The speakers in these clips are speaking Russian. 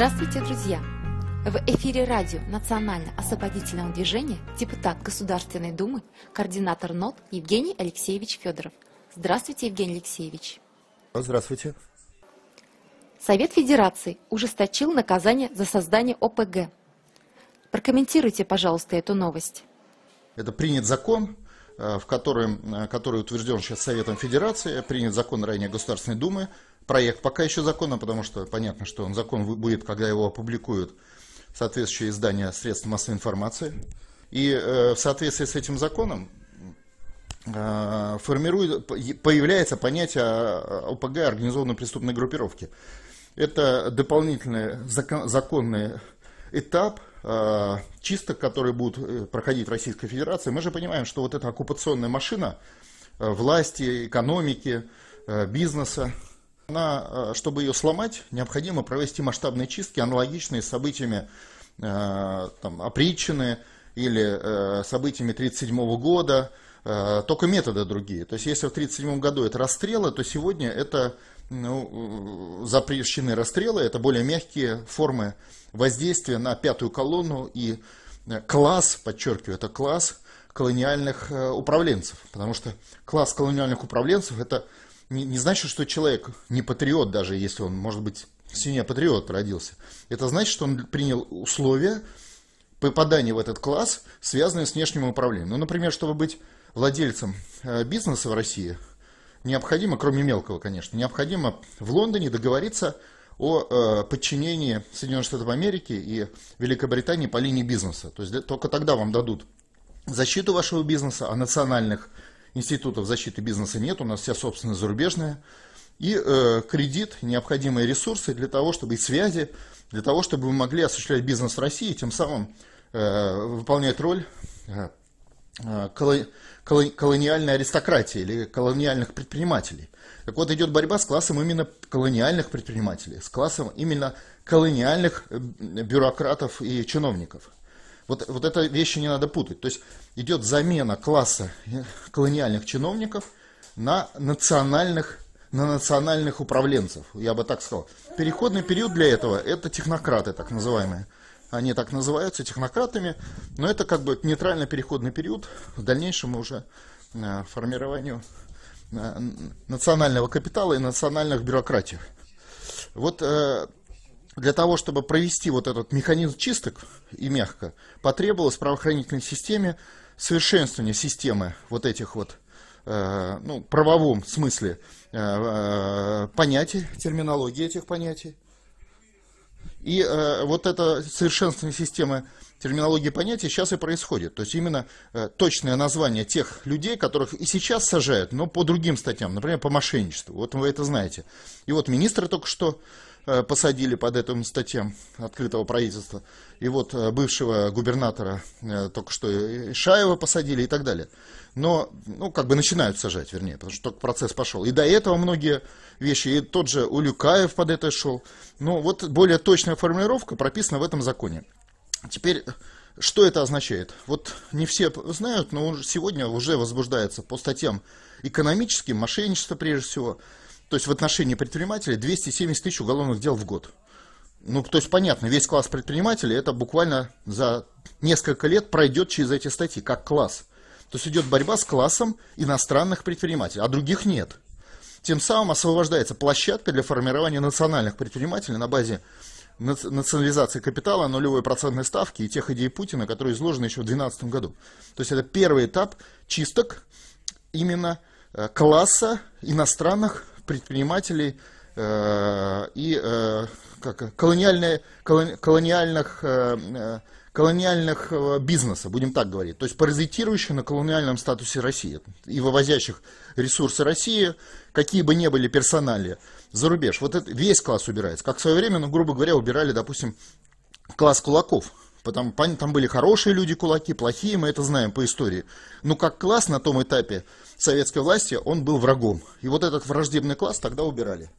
Здравствуйте, друзья! В эфире радио Национально-освободительного движения депутат Государственной Думы, координатор НОТ Евгений Алексеевич Федоров. Здравствуйте, Евгений Алексеевич. Здравствуйте. Совет Федерации ужесточил наказание за создание ОПГ. Прокомментируйте, пожалуйста, эту новость. Это принят закон, э, в котором, э, который утвержден сейчас Советом Федерации, принят закон ранее Государственной Думы, проект пока еще закона, потому что понятно, что он закон будет, когда его опубликуют соответствующие издания средств массовой информации. И э, в соответствии с этим законом э, формирует, появляется понятие ОПГ организованной преступной группировки. Это дополнительный закон, законный этап э, чисток, которые будут э, проходить в Российской Федерации. Мы же понимаем, что вот эта оккупационная машина э, власти, экономики, бизнеса, она, э, чтобы ее сломать, необходимо провести масштабные чистки, аналогичные событиями э, там, опричины или э, событиями 1937 года, только методы другие. То есть, если в 1937 году это расстрелы, то сегодня это ну, запрещены расстрелы, это более мягкие формы воздействия на пятую колонну и класс, подчеркиваю, это класс колониальных управленцев. Потому что класс колониальных управленцев это не, не значит, что человек не патриот, даже если он, может быть, свинья патриот родился. Это значит, что он принял условия попадания в этот класс, связанные с внешним управлением. Ну, например, чтобы быть владельцем э, бизнеса в России, необходимо, кроме мелкого, конечно, необходимо в Лондоне договориться о э, подчинении Соединенных Штатов Америки и Великобритании по линии бизнеса. То есть только тогда вам дадут защиту вашего бизнеса, а национальных институтов защиты бизнеса нет, у нас вся собственность зарубежная. И э, кредит, необходимые ресурсы для того, чтобы и связи, для того, чтобы вы могли осуществлять бизнес в России, тем самым э, выполнять роль э, э колониальной аристократии или колониальных предпринимателей. Так вот, идет борьба с классом именно колониальных предпринимателей, с классом именно колониальных э, бюрократов и чиновников. Вот, вот это вещи не надо путать. То есть идет замена класса колониальных чиновников на национальных, на национальных управленцев, я бы так сказал. Переходный период для этого – это технократы, так называемые. Они так называются технократами, но это как бы нейтральный переходный период в дальнейшем уже э, формированию э, национального капитала и национальных бюрократий. Вот э, для того, чтобы провести вот этот механизм чисток и мягко, потребовалось правоохранительной системе совершенствование системы вот этих вот, э, ну, правовом смысле э, э, понятий, терминологии этих понятий. И э, вот это совершенствование системы терминологии понятий сейчас и происходит. То есть именно э, точное название тех людей, которых и сейчас сажают, но по другим статьям, например, по мошенничеству. Вот вы это знаете. И вот министры только что посадили под этим статьям открытого правительства. И вот э, бывшего губернатора э, только что Шаева посадили и так далее. Но, ну, как бы начинают сажать, вернее, потому что только процесс пошел. И до этого многие вещи, и тот же Улюкаев под это шел. Но вот более точная формулировка прописана в этом законе. Теперь, что это означает? Вот не все знают, но сегодня уже возбуждается по статьям экономическим, мошенничество прежде всего, то есть в отношении предпринимателей 270 тысяч уголовных дел в год. Ну, то есть понятно, весь класс предпринимателей это буквально за несколько лет пройдет через эти статьи, как класс. То есть идет борьба с классом иностранных предпринимателей, а других нет. Тем самым освобождается площадка для формирования национальных предпринимателей на базе национализации капитала, нулевой процентной ставки и тех идей Путина, которые изложены еще в 2012 году. То есть это первый этап чисток именно э, класса иностранных предпринимателей э, и э, как, колониальные, колониальных, э, колониальных бизнеса, будем так говорить, то есть паразитирующих на колониальном статусе России и вывозящих ресурсы России, какие бы ни были персонали, за рубеж. Вот это, весь класс убирается. Как в свое время, ну, грубо говоря, убирали, допустим, класс кулаков. Потому, там были хорошие люди кулаки, плохие, мы это знаем по истории. Но как класс на том этапе советской власти, он был врагом. И вот этот враждебный класс тогда убирали.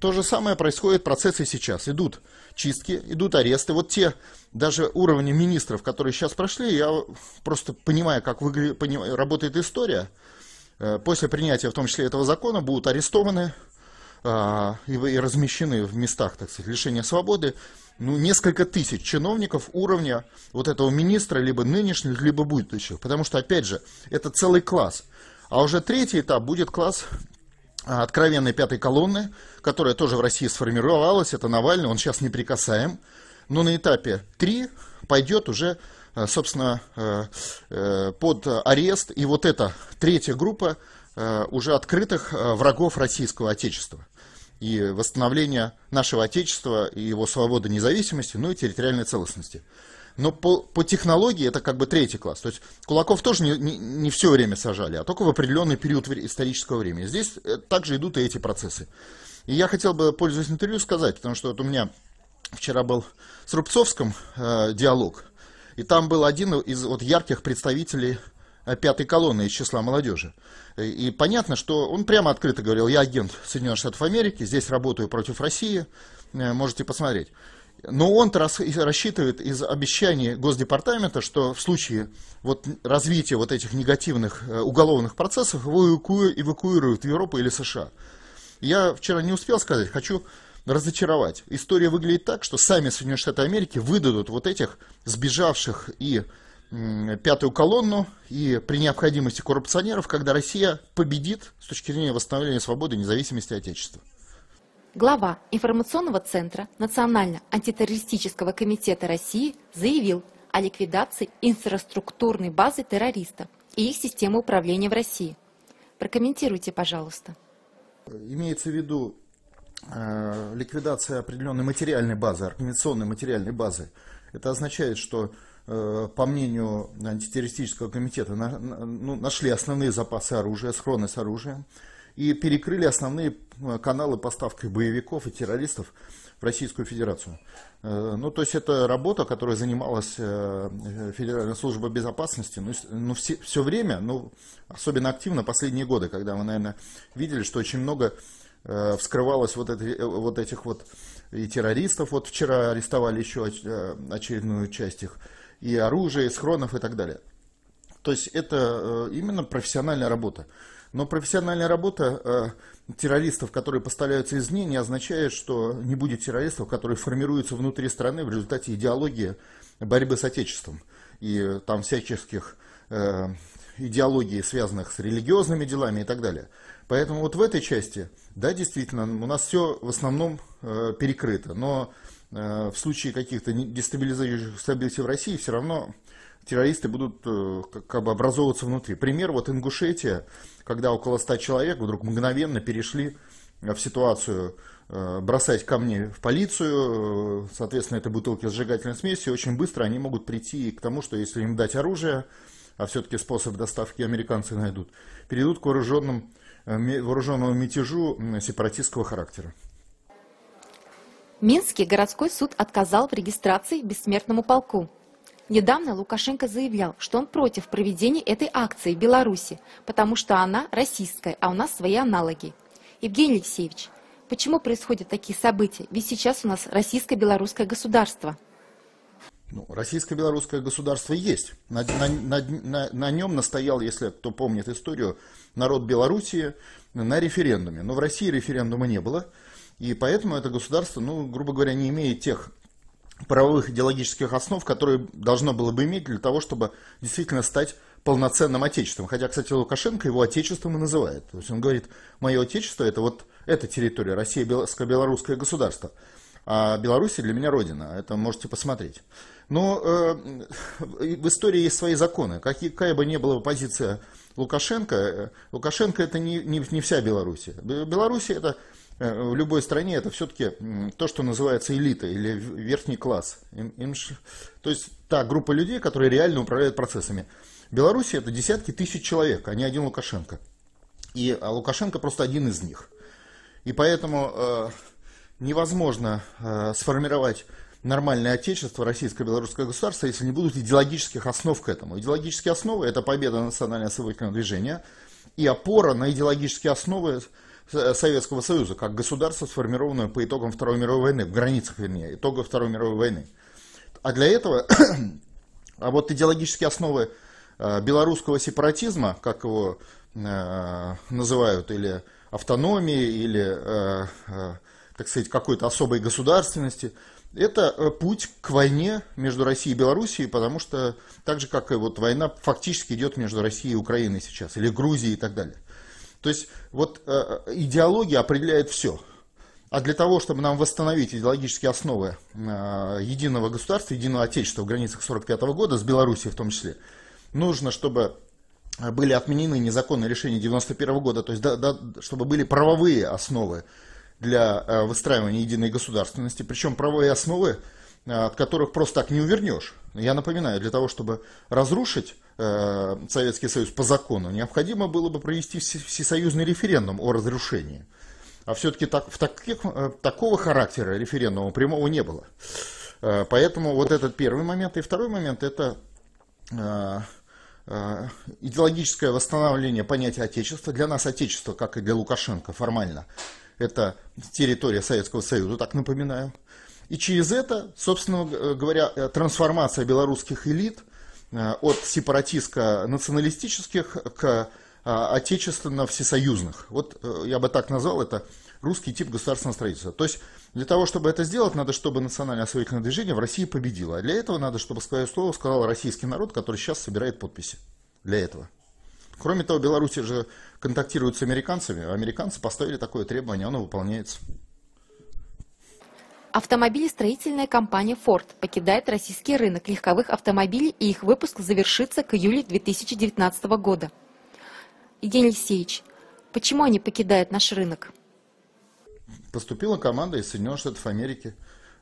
То же самое происходит процессы сейчас. Идут чистки, идут аресты. Вот те даже уровни министров, которые сейчас прошли, я просто понимаю, как выгля... работает история. Э, после принятия, в том числе этого закона, будут арестованы а, и размещены в местах, так сказать, лишения свободы, ну, несколько тысяч чиновников уровня вот этого министра, либо нынешних, либо будущих. Потому что, опять же, это целый класс. А уже третий этап будет класс а, откровенной пятой колонны, которая тоже в России сформировалась. Это Навальный, он сейчас неприкасаем. Но на этапе 3 пойдет уже, а, собственно, а, э, под арест. И вот эта третья группа уже открытых врагов российского Отечества и восстановления нашего Отечества и его свободы, независимости, ну и территориальной целостности. Но по, по технологии это как бы третий класс. То есть кулаков тоже не, не, не все время сажали, а только в определенный период исторического времени. Здесь э, также идут и эти процессы. И я хотел бы, пользуясь интервью, сказать, потому что вот у меня вчера был с Рубцовским э, диалог, и там был один из вот ярких представителей пятой колонны из числа молодежи. И понятно, что он прямо открыто говорил, я агент Соединенных Штатов Америки, здесь работаю против России, э, можете посмотреть. Но он-то рассчитывает из обещаний Госдепартамента, что в случае вот развития вот этих негативных э, уголовных процессов его эвакуируют в Европу или США. Я вчера не успел сказать, хочу разочаровать. История выглядит так, что сами Соединенные Штаты Америки выдадут вот этих сбежавших и пятую колонну и при необходимости коррупционеров, когда Россия победит с точки зрения восстановления свободы и независимости Отечества. Глава информационного центра Национально-антитеррористического комитета России заявил о ликвидации инфраструктурной базы террористов и их системы управления в России. Прокомментируйте, пожалуйста. Имеется в виду э, ликвидация определенной материальной базы, организационной материальной базы. Это означает, что по мнению антитеррористического комитета, ну, нашли основные запасы оружия, схроны с оружием и перекрыли основные э, каналы поставки боевиков и террористов в Российскую Федерацию. Э, ну, то есть это работа, которой занималась Федеральная служба безопасности, ну, ну все, все время, ну, особенно активно последние годы, когда мы, наверное, видели, что очень много вскрывалось вот, это, вот этих вот и террористов, вот вчера арестовали еще очередную часть их, и оружия, и схронов и так далее. То есть это э, именно профессиональная работа. Но профессиональная работа э, террористов, которые поставляются извне, не означает, что не будет террористов, которые формируются внутри страны в результате идеологии борьбы с Отечеством. И там всяческих э, идеологий, связанных с религиозными делами и так далее. Поэтому вот в этой части, да, действительно, у нас все в основном э, перекрыто. Но Э, в случае каких-то дестабилизирующих событий в России все равно террористы будут э, как бы образовываться внутри. Пример, вот Ингушетия, когда около 100 человек вдруг мгновенно перешли э, в ситуацию бросать камни в полицию, соответственно, это бутылки сжигательной смеси, очень быстро они могут прийти к тому, что если им дать оружие, а все-таки способ доставки американцы найдут, перейдут к вооруженным, вооруженному мятежу сепаратистского характера. Минский городской суд отказал в регистрации бессмертному полку. Недавно Лукашенко заявлял, что он против проведения этой акции в Беларуси, потому что она российская, а у нас свои аналоги. Евгений Алексеевич, почему происходят такие события? Ведь сейчас у нас российско-белорусское государство. Ну, российско-белорусское государство есть. На, на, на, на, на нем настоял, если кто помнит историю, народ Белоруссии на референдуме. Но в России референдума не было. И поэтому это государство, ну, грубо говоря, не имеет тех правовых идеологических основ, которые должно было бы иметь для того, чтобы действительно стать полноценным отечеством. Хотя, кстати, Лукашенко его отечеством и называет. То есть он говорит, мое отечество это вот эта территория, Россия, белорусское государство. А Беларусь для меня родина, это можете посмотреть. Но э, в истории есть свои законы. Какая бы ни была позиция Лукашенко, э, Лукашенко это не, не, не вся Беларусь. Беларусь это в любой стране это все-таки то, что называется элита или верхний класс. То есть та группа людей, которые реально управляют процессами. В Беларуси это десятки тысяч человек, а не один Лукашенко. И, а Лукашенко просто один из них. И поэтому э, невозможно э, сформировать нормальное отечество, российско-белорусское государство, если не будут идеологических основ к этому. Идеологические основы – это победа национального освободительного движения и опора на идеологические основы Советского Союза, как государство, сформированное по итогам Второй мировой войны, в границах, вернее, итогов Второй мировой войны. А для этого, а вот идеологические основы э, белорусского сепаратизма, как его э, называют, или автономии или, так сказать, какой-то особой государственности. Это путь к войне между Россией и Белоруссией, потому что так же, как и вот война фактически идет между Россией и Украиной сейчас, или Грузией и так далее. То есть вот идеология определяет все. А для того, чтобы нам восстановить идеологические основы э, единого государства, единого отечества в границах 1945 года, с Белоруссией в том числе, нужно, чтобы были отменены незаконные решения 1991 года, то есть да, да, чтобы были правовые основы для э, выстраивания единой государственности, причем правовые основы, э, от которых просто так не увернешь. Я напоминаю, для того, чтобы разрушить э, Советский Союз по закону, необходимо было бы провести всесоюзный референдум о разрушении – а все-таки так, в таких, э, такого характера референдума прямого не было. Э, поэтому вот этот первый момент. И второй момент это э, идеологическое восстановление понятия Отечества. Для нас Отечество, как и для Лукашенко формально, это территория Советского Союза, так напоминаю. И через это, собственно говоря, трансформация белорусских элит от сепаратистско-националистических к а, отечественно-всесоюзных. Вот э, я бы так назвал это русский тип государственного строительства. То есть для того, чтобы это сделать, надо, чтобы национальное освоительное движение в России победило. А для этого надо, чтобы свое слово сказал российский народ, который сейчас собирает подписи. Для этого. Кроме того, Беларусь же контактирует с американцами, а американцы поставили такое требование, оно выполняется. Автомобилестроительная компания Ford покидает российский рынок легковых автомобилей и их выпуск завершится к июлю 2019 года. Евгений Алексеевич, почему они покидают наш рынок? Поступила команда из Соединенных Штатов Америки.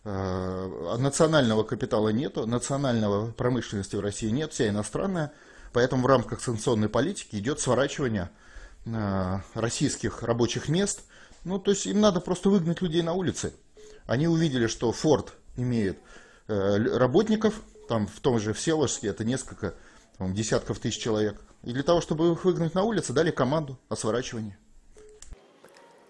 Э, национального капитала нету, национального промышленности в России нет, вся иностранная. Поэтому в рамках санкционной политики идет сворачивание э, российских рабочих мест. Ну, то есть им надо просто выгнать людей на улицы. Они увидели, что Ford имеет э, работников, там в том же Всеволожске это несколько десятков тысяч человек. И для того, чтобы их выгнать на улицу, дали команду о сворачивании.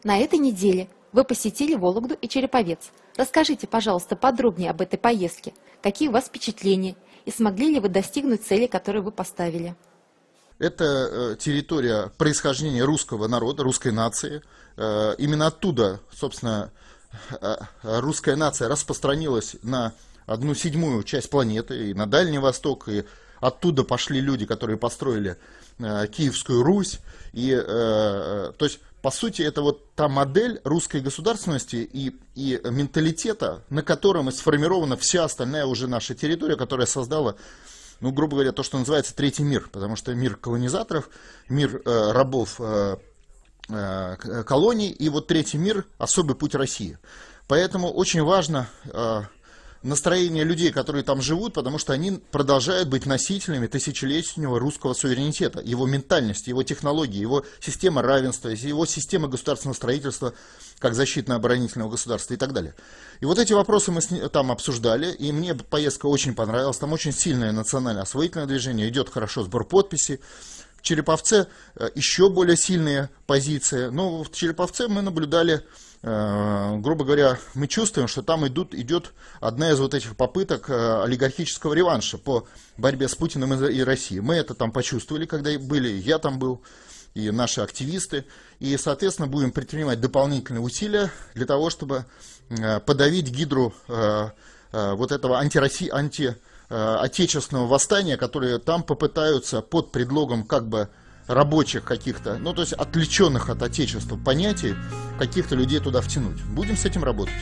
На этой неделе вы посетили Вологду и Череповец. Расскажите, пожалуйста, подробнее об этой поездке. Какие у вас впечатления? И смогли ли вы достигнуть цели, которую вы поставили? Это э, территория происхождения русского народа, русской нации. Э, именно оттуда, собственно, русская нация распространилась на одну седьмую часть планеты, и на Дальний Восток, и оттуда пошли люди, которые построили э, Киевскую Русь. И, э, э, то есть, по сути, это вот та модель русской государственности и, и менталитета, на котором и сформирована вся остальная уже наша территория, которая создала ну, грубо говоря, то, что называется третий мир, потому что мир колонизаторов, мир э, рабов э, колоний и вот третий мир – особый путь России. Поэтому очень важно э, настроение людей, которые там живут, потому что они продолжают быть носителями тысячелетнего русского суверенитета, его ментальности, его технологии, его система равенства, его система государственного строительства, как защитно-оборонительного государства и так далее. И вот эти вопросы мы там обсуждали, и мне поездка очень понравилась, там очень сильное национальное освоительное движение, идет хорошо сбор подписей, Череповце э, еще более сильные позиции, но в Череповце мы наблюдали Э, грубо говоря, мы чувствуем, что там идут, идет одна из вот этих попыток э, олигархического реванша по борьбе с Путиным и Россией. Мы это там почувствовали, когда были, я там был, и наши активисты. И, соответственно, будем предпринимать дополнительные усилия для того, чтобы подавить гидру вот этого антироссии, анти отечественного восстания, которые там попытаются под предлогом как бы рабочих каких-то, ну то есть отвлеченных от отечества понятий, каких-то людей туда втянуть. Будем с этим работать.